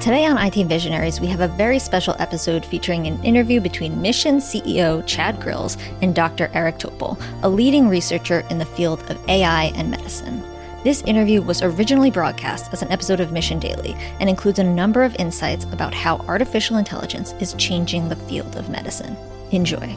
Today on IT Visionaries, we have a very special episode featuring an interview between Mission CEO Chad Grills and Dr. Eric Topol, a leading researcher in the field of AI and medicine. This interview was originally broadcast as an episode of Mission Daily and includes a number of insights about how artificial intelligence is changing the field of medicine. Enjoy.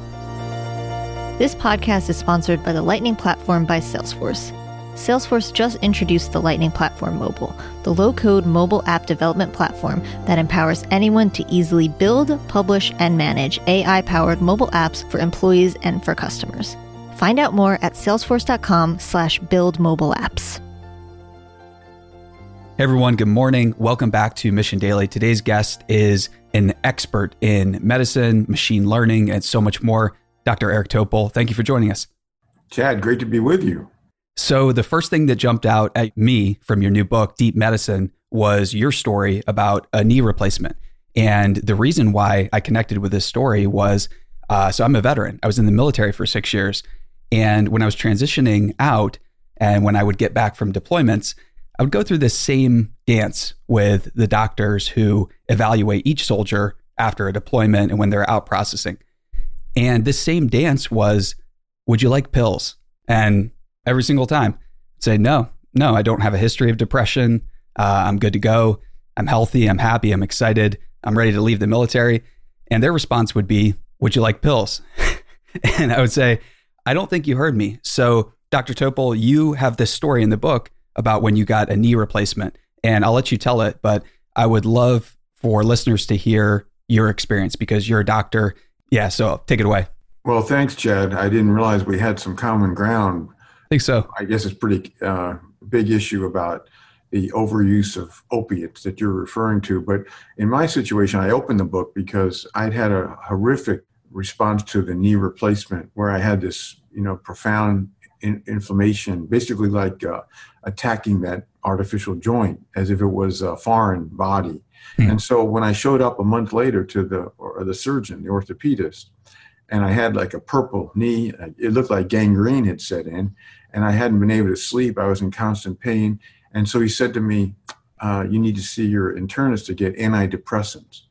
This podcast is sponsored by the Lightning Platform by Salesforce. Salesforce just introduced the Lightning Platform Mobile, the low code mobile app development platform that empowers anyone to easily build, publish, and manage AI powered mobile apps for employees and for customers. Find out more at salesforce.com slash build mobile apps. Hey everyone, good morning. Welcome back to Mission Daily. Today's guest is an expert in medicine, machine learning, and so much more, Dr. Eric Topol. Thank you for joining us. Chad, great to be with you. So, the first thing that jumped out at me from your new book, Deep Medicine, was your story about a knee replacement. And the reason why I connected with this story was uh, so I'm a veteran. I was in the military for six years. And when I was transitioning out and when I would get back from deployments, I would go through this same dance with the doctors who evaluate each soldier after a deployment and when they're out processing. And this same dance was, Would you like pills? And every single time. Say, no, no, I don't have a history of depression. Uh, I'm good to go. I'm healthy. I'm happy. I'm excited. I'm ready to leave the military. And their response would be, Would you like pills? and I would say, I don't think you heard me. So, Dr. Topol, you have this story in the book about when you got a knee replacement. And I'll let you tell it, but I would love for listeners to hear your experience because you're a doctor. Yeah, so take it away. Well, thanks, Chad. I didn't realize we had some common ground think so. I guess it's pretty uh, big issue about the overuse of opiates that you're referring to. But in my situation, I opened the book because I'd had a horrific response to the knee replacement where I had this, you know, profound in- inflammation, basically like uh, attacking that artificial joint as if it was a foreign body. Mm. And so when I showed up a month later to the or the surgeon, the orthopedist, and I had like a purple knee, it looked like gangrene had set in, and I hadn't been able to sleep. I was in constant pain. And so he said to me, uh, You need to see your internist to get antidepressants.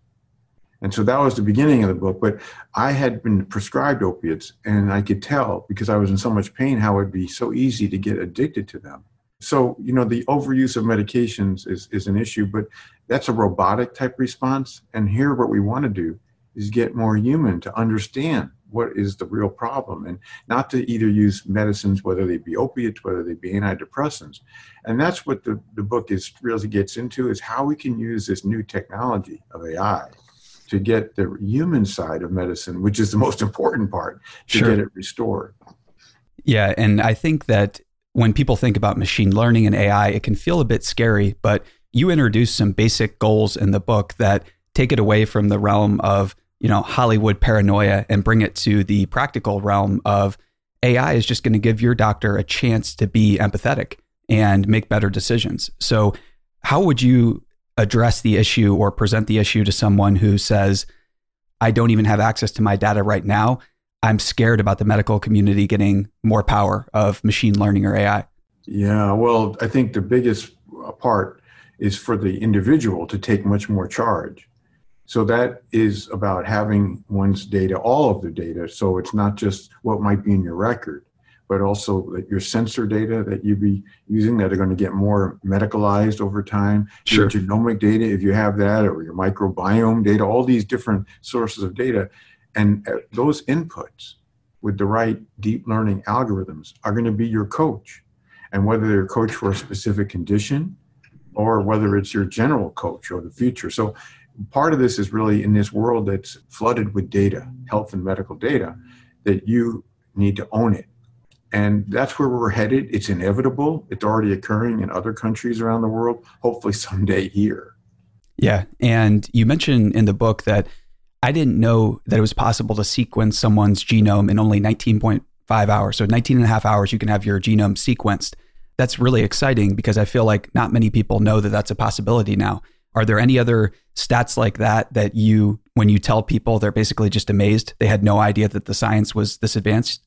And so that was the beginning of the book. But I had been prescribed opiates, and I could tell because I was in so much pain how it'd be so easy to get addicted to them. So, you know, the overuse of medications is, is an issue, but that's a robotic type response. And here, what we want to do is get more human to understand what is the real problem and not to either use medicines whether they be opiates whether they be antidepressants and that's what the, the book is really gets into is how we can use this new technology of ai to get the human side of medicine which is the most important part to sure. get it restored yeah and i think that when people think about machine learning and ai it can feel a bit scary but you introduce some basic goals in the book that take it away from the realm of you know Hollywood paranoia and bring it to the practical realm of AI is just going to give your doctor a chance to be empathetic and make better decisions. So, how would you address the issue or present the issue to someone who says, I don't even have access to my data right now? I'm scared about the medical community getting more power of machine learning or AI. Yeah, well, I think the biggest part is for the individual to take much more charge. So that is about having one's data, all of the data. So it's not just what might be in your record, but also your sensor data that you be using that are going to get more medicalized over time. Sure. Your genomic data, if you have that, or your microbiome data, all these different sources of data. And uh, those inputs with the right deep learning algorithms are going to be your coach. And whether they're coach for a specific condition or whether it's your general coach or the future. So part of this is really in this world that's flooded with data, health and medical data, that you need to own it. And that's where we're headed. It's inevitable. It's already occurring in other countries around the world, hopefully someday here. Yeah. And you mentioned in the book that I didn't know that it was possible to sequence someone's genome in only 19.5 hours. So 19 and a half hours, you can have your genome sequenced. That's really exciting because I feel like not many people know that that's a possibility now. Are there any other stats like that that you, when you tell people, they're basically just amazed? They had no idea that the science was this advanced?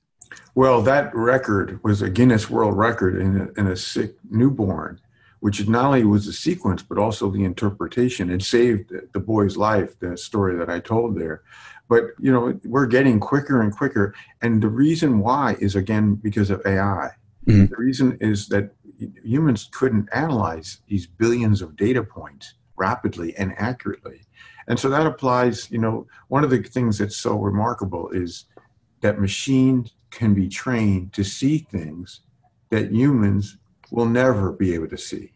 Well, that record was a Guinness World Record in a, in a sick newborn which not only was the sequence, but also the interpretation. It saved the boy's life, the story that I told there. But, you know, we're getting quicker and quicker. And the reason why is, again, because of AI. Mm-hmm. The reason is that humans couldn't analyze these billions of data points rapidly and accurately. And so that applies, you know, one of the things that's so remarkable is that machines can be trained to see things that humans will never be able to see.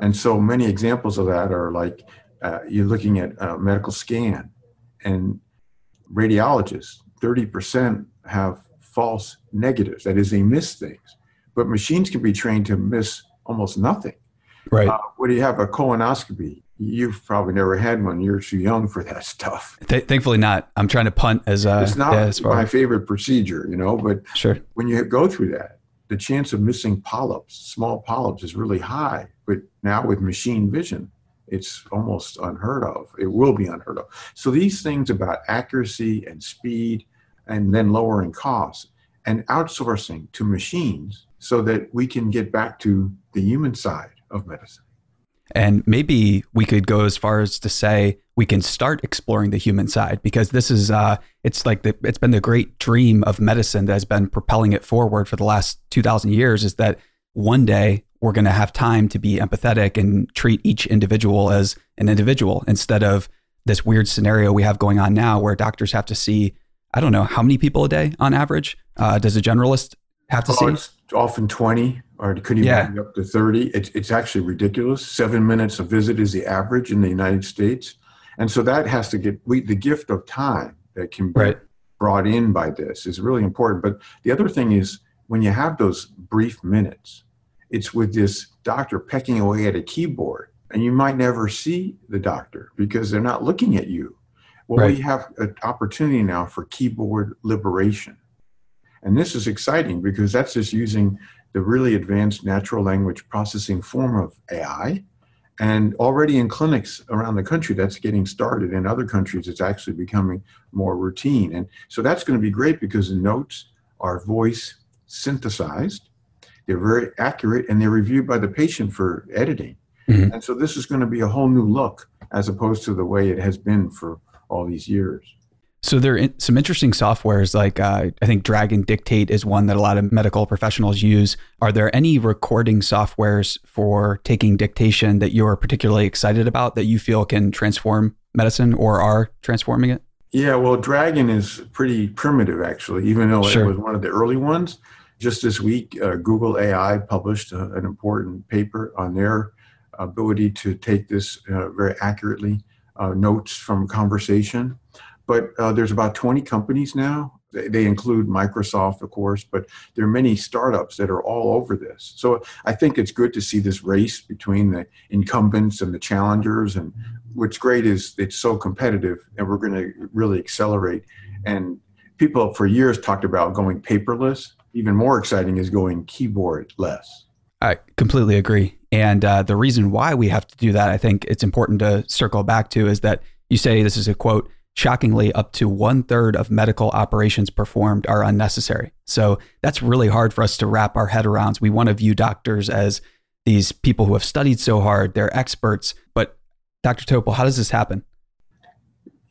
And so many examples of that are like uh, you're looking at a medical scan and radiologists, 30% have false negatives. That is, they miss things. But machines can be trained to miss almost nothing. Right. Uh, when you have a colonoscopy, you've probably never had one. You're too young for that stuff. Th- thankfully, not. I'm trying to punt as uh, it's not yeah, as my favorite procedure, you know. But sure, when you go through that, the chance of missing polyps, small polyps, is really high. But now with machine vision, it's almost unheard of. It will be unheard of. So these things about accuracy and speed, and then lowering costs and outsourcing to machines so that we can get back to the human side of medicine. And maybe we could go as far as to say we can start exploring the human side because this is uh, it's like the, it's been the great dream of medicine that has been propelling it forward for the last 2000 years is that one day we're going to have time to be empathetic and treat each individual as an individual instead of this weird scenario we have going on now where doctors have to see i don't know how many people a day on average? Uh, does a generalist have to oh, see? often 20 or it could even yeah. be up to 30 it's, it's actually ridiculous seven minutes a visit is the average in the united states and so that has to get we, the gift of time that can be right. brought in by this is really important but the other thing is when you have those brief minutes it's with this doctor pecking away at a keyboard and you might never see the doctor because they're not looking at you well right. we have an opportunity now for keyboard liberation and this is exciting because that's just using the really advanced natural language processing form of AI. And already in clinics around the country, that's getting started. In other countries, it's actually becoming more routine. And so that's going to be great because the notes are voice synthesized, they're very accurate, and they're reviewed by the patient for editing. Mm-hmm. And so this is going to be a whole new look as opposed to the way it has been for all these years. So there are some interesting softwares like uh, I think Dragon Dictate is one that a lot of medical professionals use. Are there any recording softwares for taking dictation that you're particularly excited about that you feel can transform medicine or are transforming it? Yeah, well, Dragon is pretty primitive actually, even though sure. it was one of the early ones. Just this week, uh, Google AI published a, an important paper on their ability to take this uh, very accurately, uh, notes from conversation but uh, there's about 20 companies now. They, include Microsoft, of course, but there are many startups that are all over this. So I think it's good to see this race between the incumbents and the challengers. And what's great is it's so competitive, and we're going to really accelerate. And people for years talked about going paperless. Even more exciting is going keyboard less. I completely agree. And uh, the reason why we have to do that, I think it's important to circle back to, is that you say this is a quote Shockingly, up to one third of medical operations performed are unnecessary. So that's really hard for us to wrap our head around. We want to view doctors as these people who have studied so hard, they're experts. But Dr. Topol, how does this happen?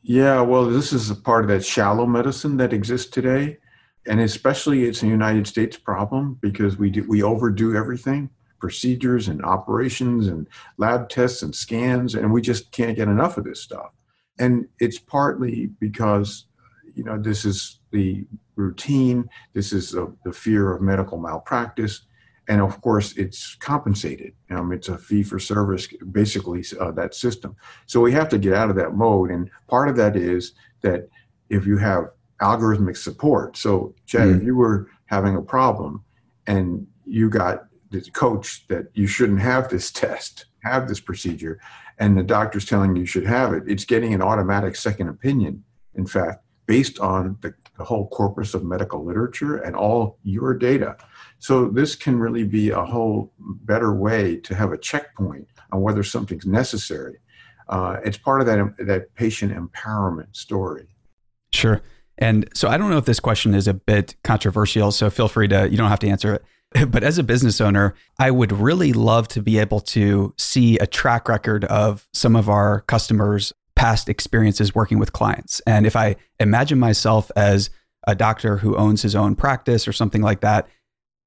Yeah, well, this is a part of that shallow medicine that exists today. And especially it's a United States problem because we do, we overdo everything procedures and operations and lab tests and scans, and we just can't get enough of this stuff and it's partly because you know this is the routine this is the, the fear of medical malpractice and of course it's compensated um, it's a fee for service basically uh, that system so we have to get out of that mode and part of that is that if you have algorithmic support so chad mm. if you were having a problem and you got the coach that you shouldn't have this test have this procedure and the doctor's telling you you should have it, it's getting an automatic second opinion, in fact, based on the, the whole corpus of medical literature and all your data. So this can really be a whole better way to have a checkpoint on whether something's necessary. Uh, it's part of that that patient empowerment story. Sure. And so I don't know if this question is a bit controversial, so feel free to you don't have to answer it. But as a business owner, I would really love to be able to see a track record of some of our customers' past experiences working with clients. And if I imagine myself as a doctor who owns his own practice or something like that,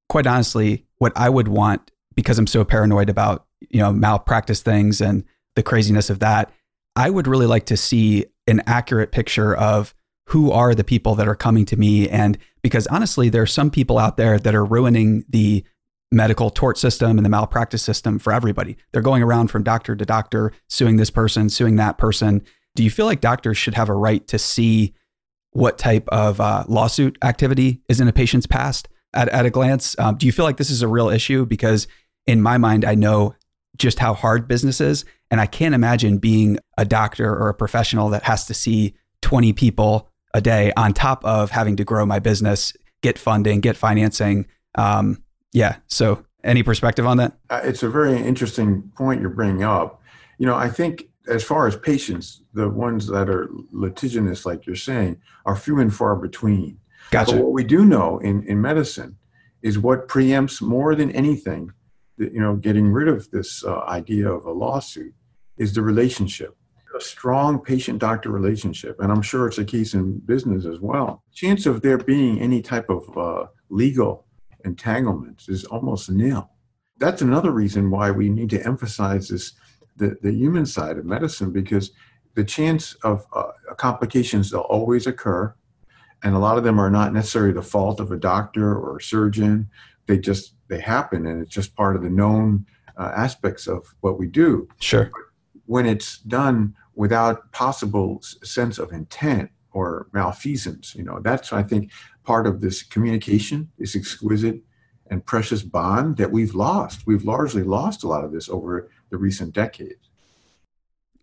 quite honestly, what I would want, because I'm so paranoid about, you know, malpractice things and the craziness of that, I would really like to see an accurate picture of who are the people that are coming to me. And because honestly, there are some people out there that are ruining the medical tort system and the malpractice system for everybody. They're going around from doctor to doctor, suing this person, suing that person. Do you feel like doctors should have a right to see what type of uh, lawsuit activity is in a patient's past at, at a glance? Um, do you feel like this is a real issue? Because in my mind, I know just how hard business is. And I can't imagine being a doctor or a professional that has to see 20 people a day on top of having to grow my business, get funding, get financing. Um, yeah. So, any perspective on that? Uh, it's a very interesting point you're bringing up. You know, I think as far as patients, the ones that are litigious, like you're saying, are few and far between. Gotcha. But what we do know in, in medicine is what preempts more than anything, you know, getting rid of this uh, idea of a lawsuit is the relationship a strong patient doctor relationship, and I'm sure it's a case in business as well, chance of there being any type of uh, legal entanglements is almost nil. That's another reason why we need to emphasize this the, the human side of medicine because the chance of uh, complications they'll always occur and a lot of them are not necessarily the fault of a doctor or a surgeon. They just they happen and it's just part of the known uh, aspects of what we do. Sure. But when it's done without possible sense of intent or malfeasance. You know, that's I think part of this communication, this exquisite and precious bond that we've lost. We've largely lost a lot of this over the recent decades.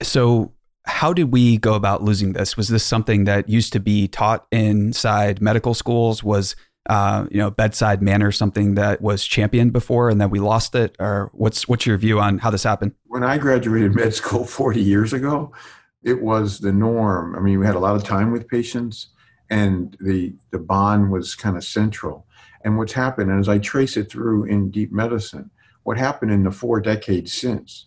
So, how did we go about losing this? Was this something that used to be taught inside medical schools? Was uh, you know bedside manner something that was championed before and then we lost it? Or what's what's your view on how this happened? When i graduated med school 40 years ago it was the norm. I mean we had a lot of time with patients and the the bond was kind of central. And what's happened and as i trace it through in deep medicine what happened in the four decades since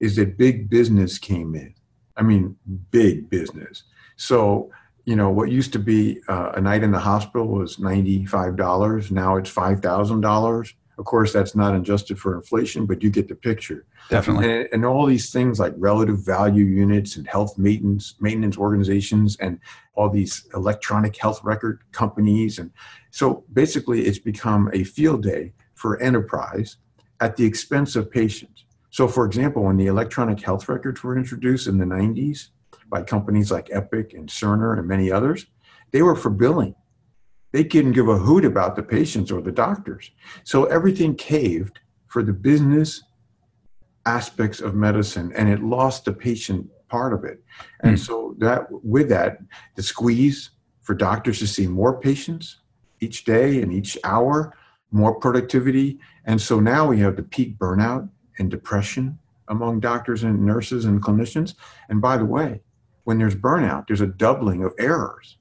is that big business came in. I mean big business. So you know what used to be uh, a night in the hospital was $95 now it's $5000 of course that's not adjusted for inflation but you get the picture. Definitely. And, and, all these things like relative value units and health maintenance maintenance organizations and all these electronic health record companies. And so basically it's become a field day for enterprise at the expense of patients. So for example when the electronic health records were introduced in the 90s by companies like Epic and Cerner and many others, they were for billing. They didn't give a hoot about the patients or the doctors. So everything caved for the business aspects of medicine and it lost the patient part of it. And mm. so that with that, the squeeze for doctors to see more patients each day and each hour, more productivity. And so now we have the peak burnout and depression among doctors and nurses and clinicians. And by the way, when there's burnout, there's a doubling of errors.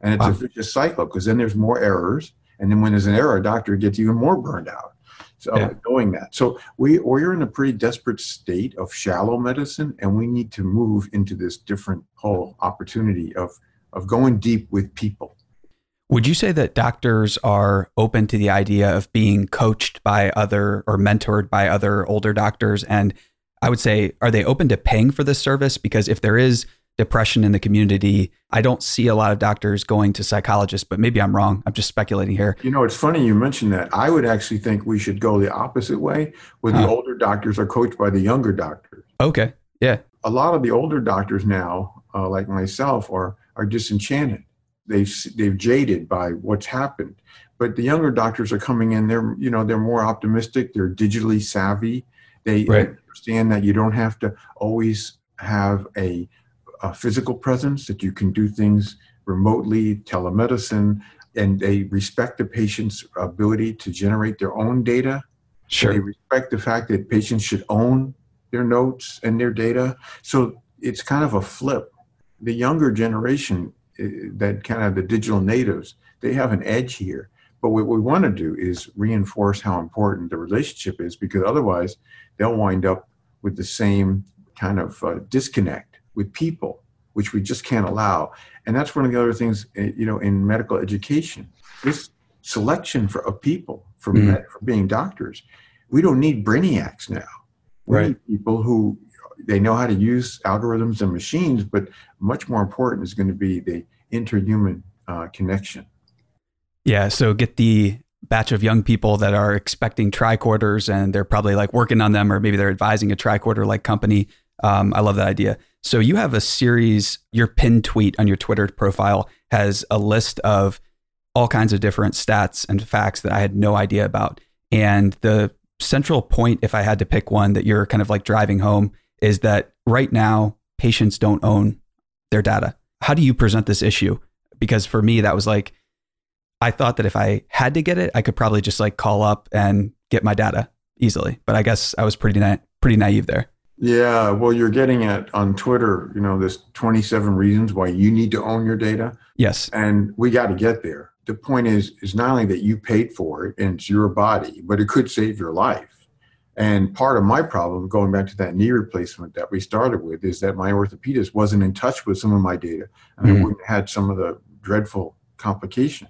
And it's wow. a vicious cycle because then there's more errors. And then when there's an error, a doctor gets even more burned out. So yeah. doing that. So we we're in a pretty desperate state of shallow medicine, and we need to move into this different whole opportunity of of going deep with people. Would you say that doctors are open to the idea of being coached by other or mentored by other older doctors? And I would say, are they open to paying for this service? Because if there is depression in the community. I don't see a lot of doctors going to psychologists, but maybe I'm wrong. I'm just speculating here. You know, it's funny you mentioned that. I would actually think we should go the opposite way, where the older doctors are coached by the younger doctors. Okay. Yeah. A lot of the older doctors now, uh, like myself, are are disenchanted. They've they've jaded by what's happened. But the younger doctors are coming in. They're you know they're more optimistic. They're digitally savvy. They right. understand that you don't have to always have a a physical presence, that you can do things remotely, telemedicine, and they respect the patient's ability to generate their own data. Sure. They respect the fact that patients should own their notes and their data. So it's kind of a flip. The younger generation, eh, that kind of the digital natives, they have an edge here But what we want to do is reinforce how important the relationship is because otherwise they'll wind up with the same kind of uh, disconnect with people, which we just can't allow. And that's one of the other things, eh, you know, in medical education. This selection for, of people for, mm. med, for being doctors, we don't need brainiacs now. We right. need people who they know how to use algorithms and machines, but much more important is going to be the interhuman uh, connection. Yeah. So get the batch of young people that are expecting tricorders and they're probably like working on them, or maybe they're advising a tricorder like company. Um, I love that idea. So you have a series, your pinned tweet on your Twitter profile has a list of all kinds of different stats and facts that I had no idea about. And the central point, if I had to pick one that you're kind of like driving home, is that right now patients don't own their data. How do you present this issue? Because for me, that was like, I thought that if I had to get it, I could probably just like call up and get my data easily. But I guess I was pretty na- pretty naive there. Yeah, well, you're getting at on Twitter, you know, there's 27 reasons why you need to own your data. Yes. And we got to get there. The point is, is not only that you paid for it and it's your body, but it could save your life. And part of my problem, going back to that knee replacement that we started with, is that my orthopedist wasn't in touch with some of my data, and mm. I wouldn't have had some of the dreadful complication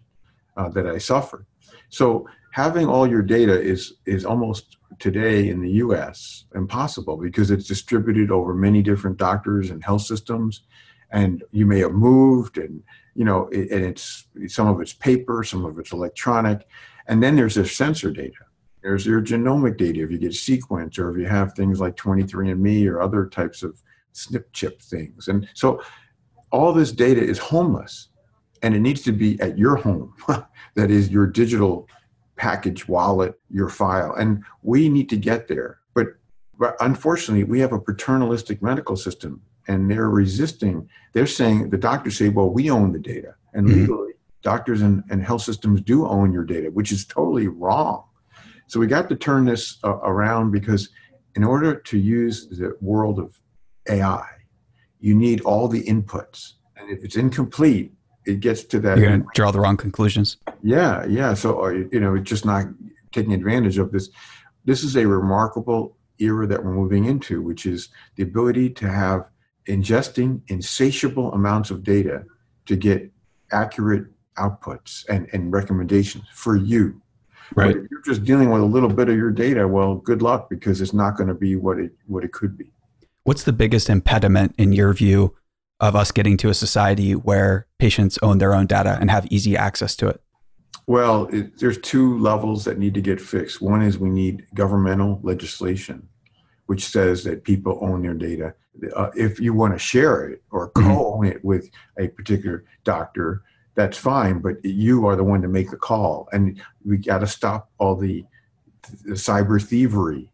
uh, that I suffered. So having all your data is is almost today in the U.S. impossible because it's distributed over many different doctors and health systems, and you may have moved, and you know, it, and it's some of it's paper, some of it's electronic, and then there's this sensor data there's your genomic data if you get sequence or if you have things like 23andMe or other types of SNP chip things. And so all this data is homeless and it needs to be at your home. that is your digital package wallet, your file. And we need to get there. But, but unfortunately, we have a paternalistic medical system and they're resisting. They're saying, the doctors say, well, we own the data. And mm-hmm. legally, doctors and, and health systems do own your data, which is totally wrong. So we got to turn this uh, around because in order to use the world of AI, you need all the inputs. And if it's incomplete, it gets to that. You're going to draw the wrong conclusions. Yeah, yeah. So, uh, you know, just not taking advantage of this. This is a remarkable era that we're moving into, which is the ability to have ingesting insatiable amounts of data to get accurate outputs and, and recommendations for you Right. But if you're just dealing with a little bit of your data, well, good luck because it's not going to be what it what it could be. What's the biggest impediment in your view of us getting to a society where patients own their own data and have easy access to it? Well, it, there's two levels that need to get fixed. One is we need governmental legislation, which says that people own their data. Uh, if you want to share it or mm-hmm. co-own it with a particular doctor, that's fine, but you are the one to make the call. And we got to stop all the, the cyber thievery,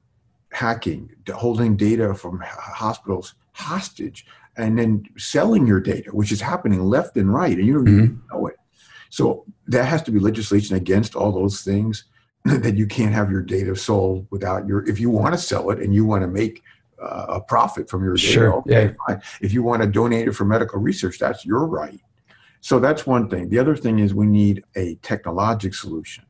hacking, holding data from hospitals hostage, and then selling your data, which is happening left and right, and you don't mm-hmm. even know it. So there has to be legislation against all those things that you can't have your data sold without your. If you want to sell it and you want to make uh, a profit from your data, sure. okay, yeah. fine. If you want to donate it for medical research, that's your right. So that's one thing. The other thing is we need a technologic solution,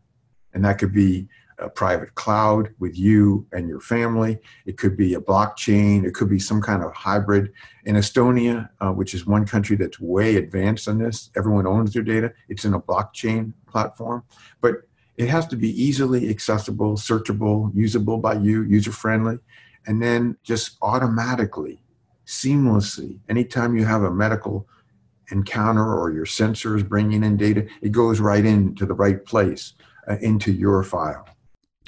and that could be a private cloud with you and your family. It could be a blockchain. It could be some kind of hybrid. In Estonia, uh, which is one country that's way advanced on this, everyone owns their data. It's in a blockchain platform, but it has to be easily accessible, searchable, usable by you, user friendly, and then just automatically, seamlessly, anytime you have a medical encounter or your sensors bringing in data, it goes right into the right place uh, into your file.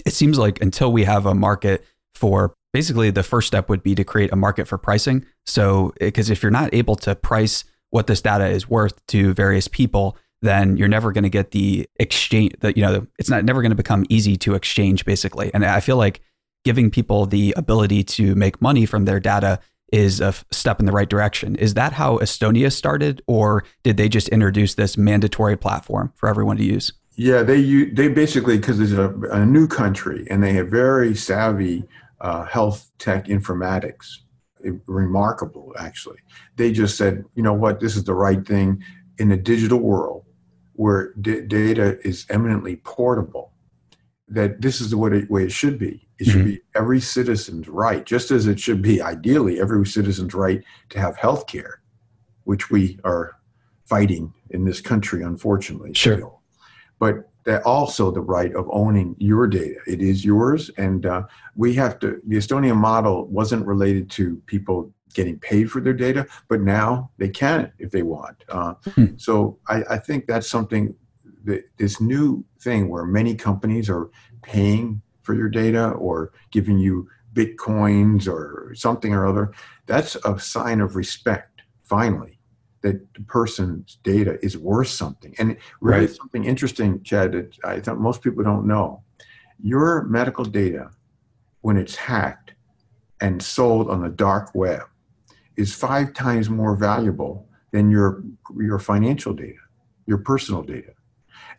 It seems like until we have a market for basically the first step would be to create a market for pricing. So, eh, because if you're not able to price what this data is worth to various people, then you're never going to get the exchange that, you know, it's not never going to become easy to exchange basically. And I feel like giving people the ability to make money from their data is a step in the right direction. Is that how Estonia started, or did they just introduce this mandatory platform for everyone to use? Yeah, they they basically because it's a, a, new country and they have very savvy uh, health tech informatics. It, remarkable, actually. They just said, you know what, this is the right thing in the digital world. where d- data is eminently portable, that this is the way it, way it should be. It should mm-hmm. be every citizen's right, just as it should be ideally every citizen's right to have health care, which we are fighting in this country, unfortunately. Sure. But that also the right of owning your data. It is yours, and uh, we have to. The Estonian model wasn't related to people getting paid for their data, but now they can if they want. Uh, hmm. So I, I, think that's something that this new thing where many companies are paying for your data or giving you bitcoins or something or other. That's a sign of respect. Finally, that the person's data is worth something. And really, right. something interesting, Chad, that I thought most people don't know. Your medical data, when it's hacked and sold on the dark web, is five times more valuable than your your financial data, your personal data.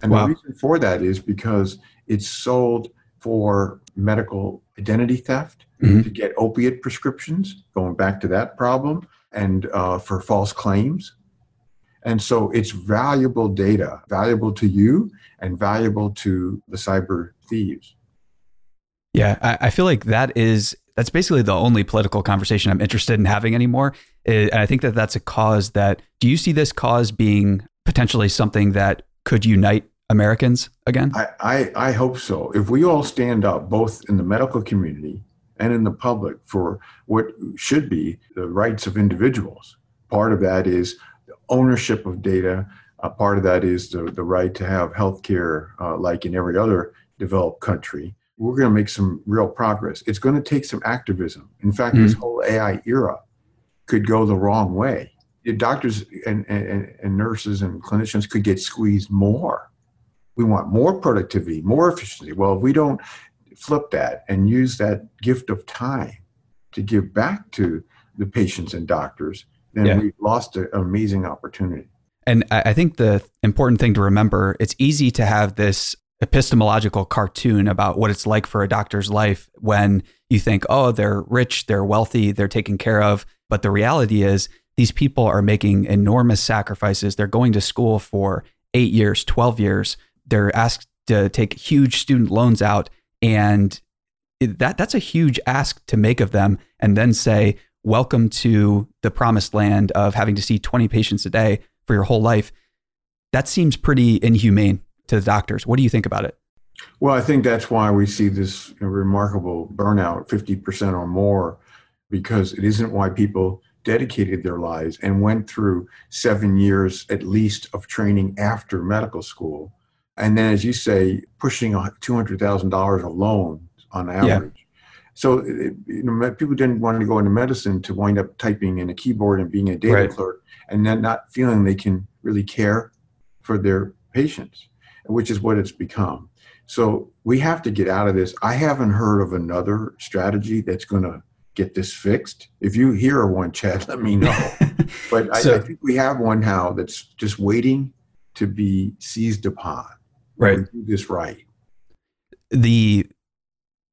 And wow. the reason for that is because it's sold for medical identity theft, mm-hmm. to get opiate prescriptions, going back to that problem, and uh, for false claims. And so it's valuable data, valuable to you and valuable to the cyber thieves. Yeah, I, I feel like that is that's basically the only political conversation I'm interested in having anymore. And I think that that's a cause that. Do you see this cause being potentially something that could unite Americans again? I, I, I hope so. If we all stand up, both in the medical community and in the public, for what should be the rights of individuals, part of that is ownership of data. Uh, part of that is the, the right to have health care uh, like in every other developed country we're going to make some real progress. It's going to take some activism. In fact, mm-hmm. this whole AI era could go the wrong way. Doctors and, and, and nurses and clinicians could get squeezed more. We want more productivity, more efficiency. Well, if we don't flip that and use that gift of time to give back to the patients and doctors, then yeah. we've lost an amazing opportunity. And I think the important thing to remember, it's easy to have this epistemological cartoon about what it's like for a doctor's life when you think, oh, they're rich, they're wealthy, they're taken care of. But the reality is, these people are making enormous sacrifices. They're going to school for eight years, 12 years. They're asked to take huge student loans out. And that, that's a huge ask to make of them. And then say, welcome to the promised land of having to see 20 patients a day for your whole life. That seems pretty inhumane to the doctors. What do you think about it? Well, I think that's why we see this remarkable burnout, 50% or more, because it isn't why people dedicated their lives and went through seven years at least of training after medical school. And then, as you say, pushing $200,000 alone on average. Yeah. So, you know, people didn't want to go into medicine to wind up typing in a keyboard and being a data right. clerk and then not feeling they can really care for their patients which is what it's become. So we have to get out of this. I haven't heard of another strategy that's going to get this fixed. If you hear one, Chad, let me know. but so, I, I, think we have one now that's just waiting to be seized upon. Right. Do this right. The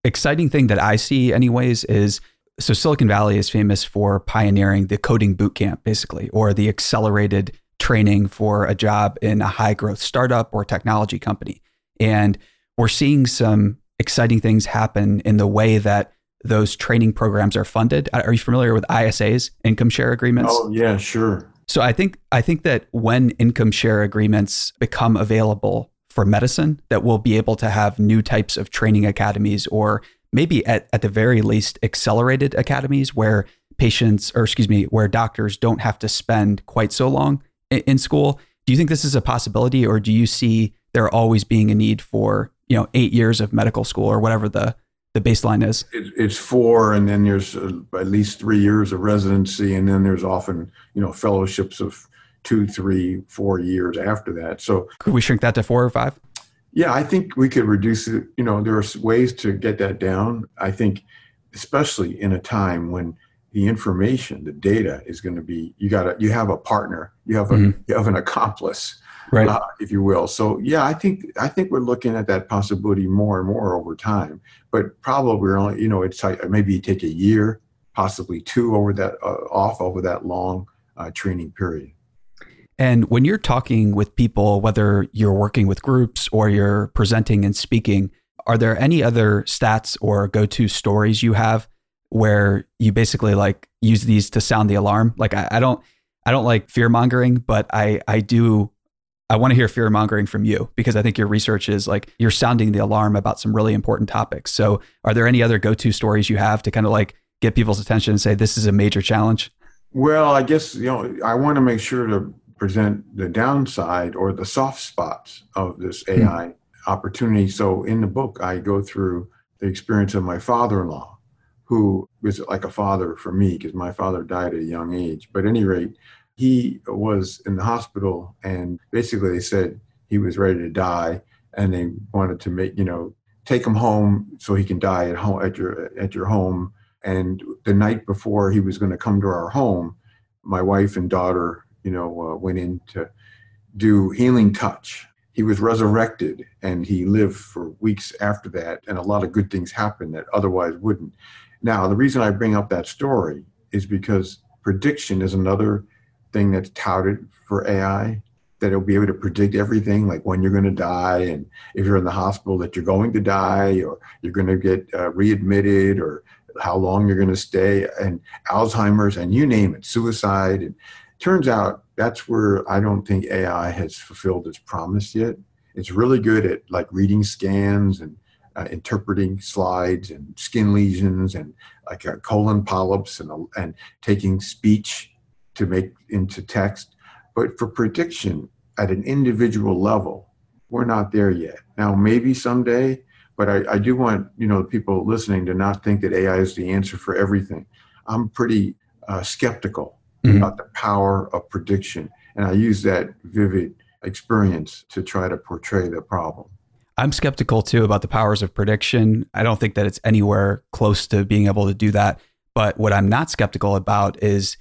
exciting thing that I see, anyways, is so Silicon Valley is famous for pioneering the coding bootcamp, basically, or the accelerated training for a job in a high growth startup or technology company. And we're seeing some exciting things happen in the way that those training programs are funded. Are you familiar with ISAs, income share agreements? Oh, yeah, sure. So I think I think that when income share agreements become available for medicine, that we'll be able to have new types of training academies or maybe at, at the very least accelerated academies where patients or excuse me, where doctors don't have to spend quite so long in school. Do you think this is a possibility, or do you see there always being a need for you know eight years of medical school or whatever the the baseline is? It's four, and then there's uh, at least three years of residency, and then there's often you know fellowships of two, three, four years after that. So could we shrink that to four or five? Yeah, I think we could reduce it. You know, there are ways to get that down. I think, especially in a time when the information, the data is going to be you got to you have a partner, you have a mm-hmm. you have an accomplice, right? Uh, if you will. So yeah, I think I think we're looking at that possibility more and more over time. But probably we're only you know it's like maybe take a year, possibly two over that uh, off over that long uh, training period. And when you're talking with people, whether you're working with groups or you're presenting and speaking, are there any other stats or go to stories you have where you basically like use these to sound the alarm? Like, I, I don't. I don't like fear mongering, but I, I do I want to hear fear mongering from you because I think your research is like you're sounding the alarm about some really important topics. So, are there any other go to stories you have to kind of like get people's attention and say this is a major challenge? Well, I guess, you know, I want to make sure to present the downside or the soft spots of this AI mm-hmm. opportunity. So, in the book, I go through the experience of my father in law, who was like a father for me because my father died at a young age. But at any rate, he was in the hospital and basically they said he was ready to die and they wanted to make you know take him home so he can die at home at your at your home and the night before he was going to come to our home my wife and daughter you know uh, went in to do healing touch. He was resurrected and he lived for weeks after that and a lot of good things happened that otherwise wouldn't. Now the reason i bring up that story is because prediction is another thing that's touted for AI that it'll be able to predict everything like when you're going to die and if you're in the hospital that you're going to die or you're going to get uh, readmitted or how long you're going to stay and alzheimer's and you name it suicide and turns out that's where i don't think ai has fulfilled its promise yet it's really good at like reading scans and uh, interpreting slides and skin lesions and like uh, colon polyps and, and taking speech to make into text. But for prediction at an individual level, we're not there yet. Now, maybe someday, but I, I do want you know people listening to not think that AI is the answer for everything. I'm pretty uh, skeptical mm-hmm. about the power of prediction, and I use that vivid experience to try to portray the problem. I'm skeptical too about the powers of prediction. I don't think that it's anywhere close to being able to do that. But what I'm not skeptical about is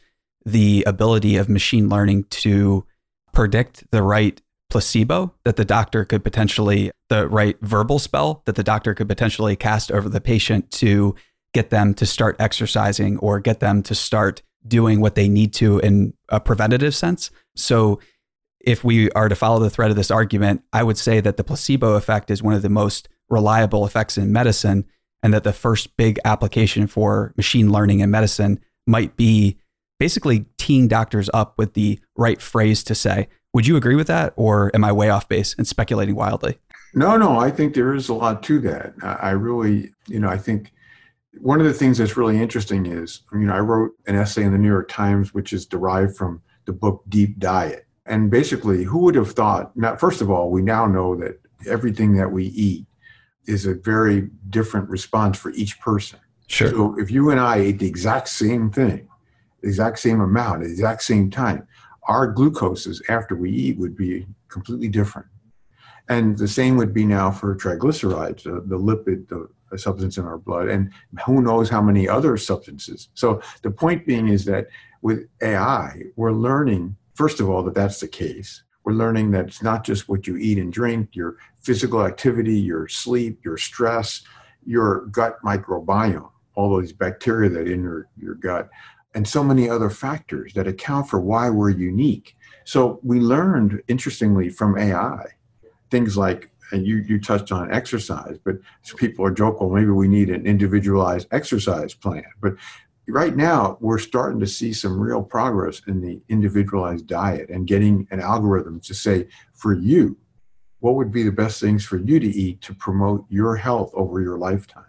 the ability of machine learning to predict the right placebo that the doctor could potentially, the right verbal spell that the doctor could potentially cast over the patient to get them to start exercising or get them to start doing what they need to in a preventative sense. So, if we are to follow the thread of this argument, I would say that the placebo effect is one of the most reliable effects in medicine, and that the first big application for machine learning in medicine might be basically teeing doctors up with the right phrase to say. Would you agree with that, or am I way off base and speculating wildly? No, no, I think there is a lot to that. I really, you know, I think one of the things that's really interesting is, you know, I wrote an essay in the New York Times, which is derived from the book Deep Diet. And basically, who would have thought? Now, first of all, we now know that everything that we eat is a very different response for each person. Sure. So if you and I ate the exact same thing, the exact same amount the exact same time, our glucoses after we eat would be completely different. And the same would be now for triglycerides, uh, the lipid, the substance in our blood, and who knows how many other substances. So the point being is that with AI, we're learning, first of all, that that's the case. We're learning that it's not just what you eat and drink, your physical activity, your sleep, your stress, your gut microbiome, all those bacteria that in your, your gut and so many other factors that account for why we're unique. So we learned, interestingly, from AI, things like, and you, you touched on exercise, but people are joking, well, maybe we need an individualized exercise plan. But right now, we're starting to see some real progress in the individualized diet and getting an algorithm to say, for you, what would be the best things for you to eat to promote your health over your lifetime?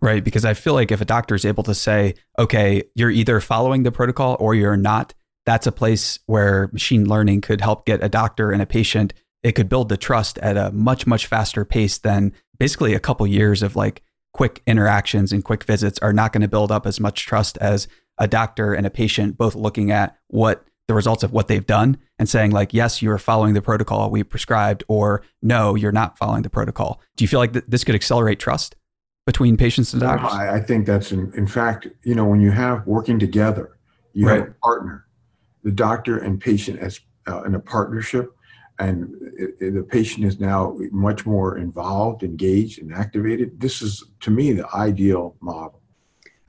right? Because I feel like if a doctor is able to say, okay, you're either following the protocol or you're not, that's a place where machine learning could help get a doctor and a patient. It could build the trust at a much, much faster pace than basically a couple years of like quick interactions and quick visits are not going to build up as much trust as a doctor and a patient both looking at what the results of what they've done and saying like yes you're following the protocol we prescribed or no you're not following the protocol do you feel like th- this could accelerate trust between patients and doctors? I, I think that's in, in fact, you know, when you have working together, you right. have a partner, the doctor and patient as uh, in a partnership, and the patient is now much more involved, engaged, and activated. This is, to me, the ideal model.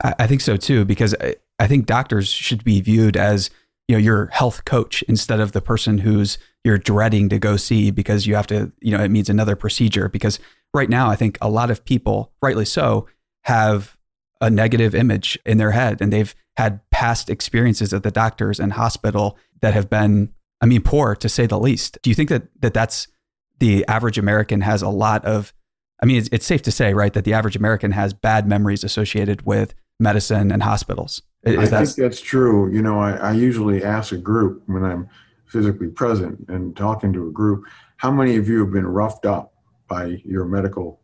I, I think so too, because I, I think doctors should be viewed as you know your health coach instead of the person who's you're dreading to go see because you have to you know it means another procedure because right now i think a lot of people rightly so have a negative image in their head and they've had past experiences at the doctors and hospital that have been i mean poor to say the least do you think that, that that's the average american has a lot of i mean it's, it's safe to say right that the average american has bad memories associated with medicine and hospitals is I think that's true. You know, I, I usually ask a group when I'm physically present and talking to a group, how many of you have been roughed up by your medical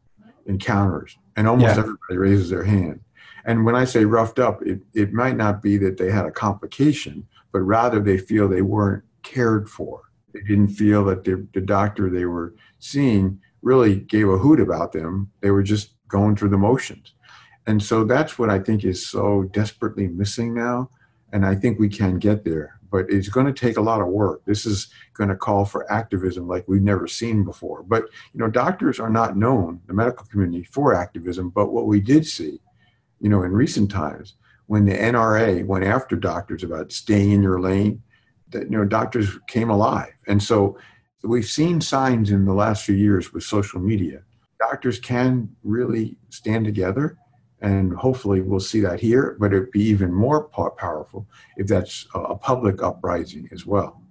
encounters? And almost yeah. everybody raises their hand. And when I say roughed up, it, it might not be that they had a complication, but rather they feel they weren't cared for. They didn't feel that the, the doctor they were seeing really gave a hoot about them. They were just going through the motions. And so that's what I think is so desperately missing now. And I think we can get there, but it's going to take a lot of work. This is going to call for activism like we've never seen before. But, you know, doctors are not known, the medical community, for activism. But what we did see, you know, in recent times, when the NRA went after doctors about staying in your lane, that, you know, doctors came alive. And so we've seen signs in the last few years with social media. Doctors can really stand together and hopefully we'll see that here, but it'd be even more powerful if that's a public uprising as well.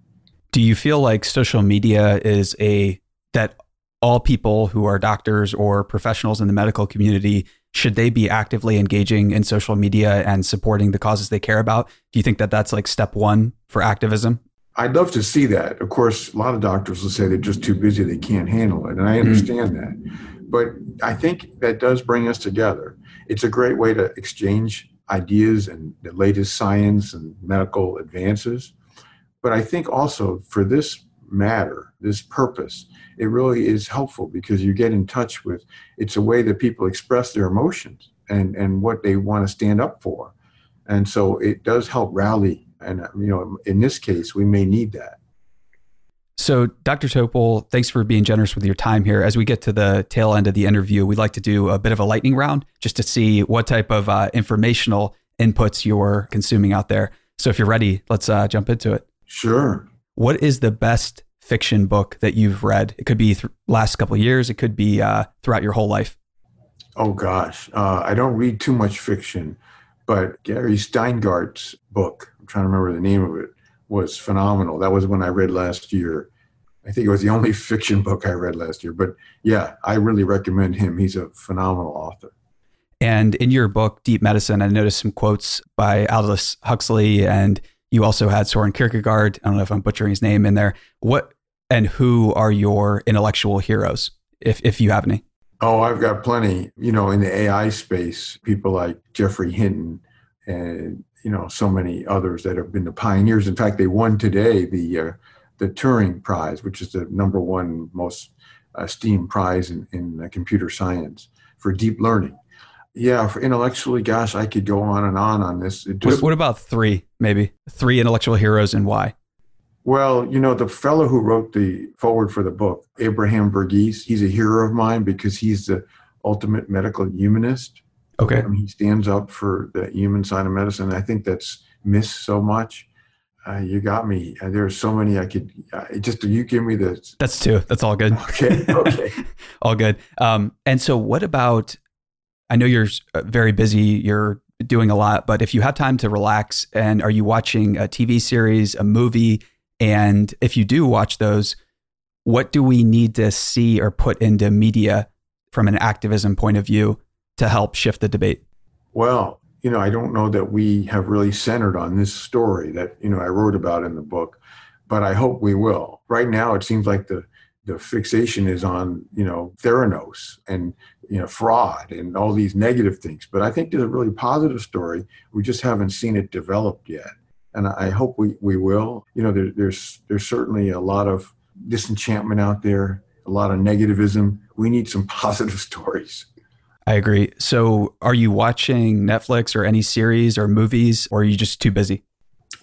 Do you feel like social media is a that all people who are doctors or professionals in the medical community should they be actively engaging in social media and supporting the causes they care about? Do you think that that's like step 1 for activism? I'd love to see that. Of course, a lot of doctors will say they're just too busy, they can't handle it, and I mm-hmm. understand mm. that. But I think that does bring us together it's a great way to exchange ideas and the latest science and medical advances. But I think also for this matter, this purpose, it really is helpful because you get in touch with it's a way that people express their emotions and, and what they want to stand up for. And so it does help rally. And, you know, in this case, we may need that. So, Dr. Topol, thanks for being generous with your time here. As we get to the tail end of the interview, we'd like to do a bit of a lightning round just to see what type of uh, informational inputs you're consuming out there. So, if you're ready, let's uh, jump into it. Sure. What is the best fiction book that you've read? It could be th- last couple years. It could be uh, throughout your whole life. Oh gosh, uh, I don't read too much fiction, but Gary Shteyngart book. I'm trying to remember the name of it was phenomenal. That was when I read last year. I think it was the only fiction book I read last year. But yeah, I really recommend him. He's a phenomenal author. And in your book, Deep Medicine, I noticed some quotes by Aldous Huxley, and you also had Soren Kierkegaard. I don't know if I'm butchering his name in there. What and who are your intellectual heroes, if if you have any? Oh, I've got plenty. You know, in the AI space, people like Geoffrey Hinton and you know so many others that have been the pioneers. In fact, they won today the uh, the Turing Prize, which is the number one most esteemed prize in, in computer science for deep learning. Yeah, for intellectually, gosh, I could go on and on on this. Just, what, what, about three, maybe three intellectual heroes and why? Well, you know, the fellow who wrote the foreword for the book, Abraham Verghese, he's a hero of mine because he's the ultimate medical humanist. Okay. he stands up for the human side of medicine. I think that's missed so much. Uh, you got me. Uh, are so many I could uh, just you give me the. That's two. That's all good. Okay. Okay. all good. Um, and so, what about? I know you're uh, very busy. You're doing a lot, but if you have time to relax, and are you watching a TV series, a movie, and if you do watch those, what do we need to see or put into media from an activism point of view to help shift the debate? Well, you know, I don't know that we have really centered on this story that, you know, I wrote about in the book, but I hope we will. Right now, it seems like the, the fixation is on, you know, Theranos and, you know, fraud and all these negative things. But I think there's a really positive story. We just haven't seen it developed yet. And I hope we, we will. You know, there, there's, there's certainly a lot of disenchantment out there, a lot of negativism. We need some positive stories. I agree. So, are you watching Netflix or any series or movies, or are you just too busy?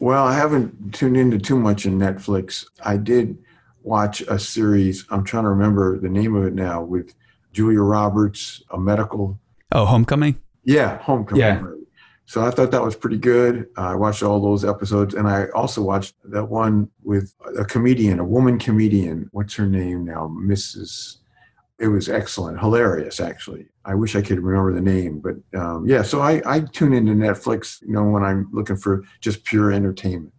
Well, I haven't tuned into too much in Netflix. I did watch a series. I'm trying to remember the name of it now with Julia Roberts, a medical. Oh, Homecoming. Yeah, Homecoming. Yeah. So I thought that was pretty good. I watched all those episodes, and I also watched that one with a comedian, a woman comedian. What's her name now? Mrs. It was excellent, hilarious, actually. I wish I could remember the name, but um, yeah. So I, I tune into Netflix, you know, when I'm looking for just pure entertainment.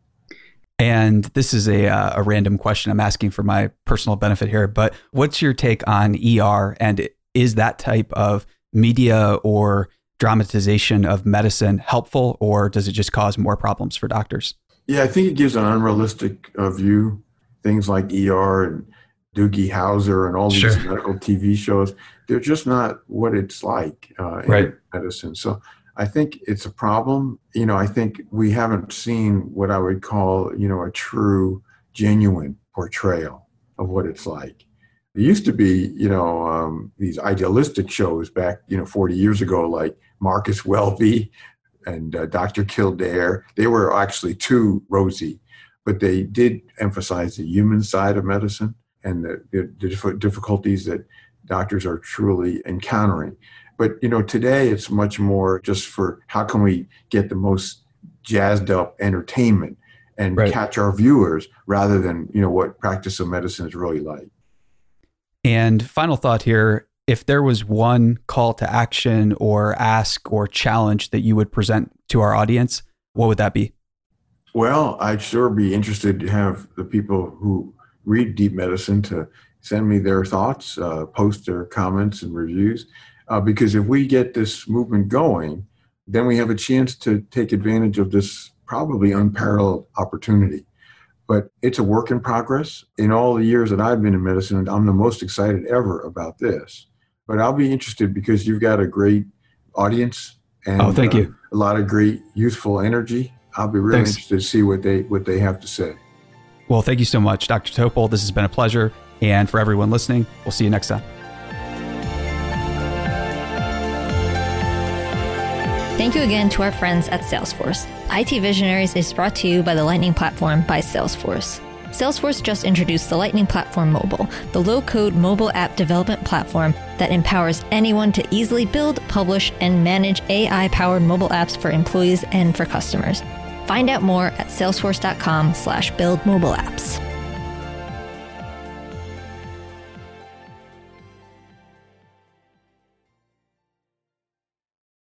And this is a, uh, a random question I'm asking for my personal benefit here, but what's your take on ER? And is that type of media or dramatization of medicine helpful, or does it just cause more problems for doctors? Yeah, I think it gives an unrealistic uh, view. Things like ER and Doogie Howser and all these sure. medical TV shows, they're just not what it's like uh, in right. medicine. So I think it's a problem. You know, I think we haven't seen what I would call, you know, a true, genuine portrayal of what it's like. It used to be, you know, um, these idealistic shows back, you know, 40 years ago, like Marcus Welby and uh, Dr. Kildare. They were actually too rosy, but they did emphasize the human side of medicine and the, the, the difficulties that doctors are truly encountering. But you know, today it's much more just for how can we get the most jazzed up entertainment and right. catch our viewers rather than you know what practice of medicine is really like. And final thought here if there was one call to action or ask or challenge that you would present to our audience, what would that be? Well, I'd sure be interested to have the people who read Deep Medicine to send me their thoughts, uh, post their comments and reviews. Uh, because if we get this movement going, then we have a chance to take advantage of this probably unparalleled opportunity but it's a work in progress. In all the years that I've been in medicine, I'm the most excited ever about this. But I'll be interested because you've got a great audience and oh, thank uh, you. a lot of great youthful energy. I'll be really Thanks. interested to see what they what they have to say. Well, thank you so much, Dr. Topol. This has been a pleasure. And for everyone listening, we'll see you next time. Thank you again to our friends at Salesforce. IT Visionaries is brought to you by the Lightning Platform by Salesforce. Salesforce just introduced the Lightning Platform Mobile, the low code mobile app development platform that empowers anyone to easily build, publish, and manage AI powered mobile apps for employees and for customers. Find out more at salesforce.com slash build mobile apps.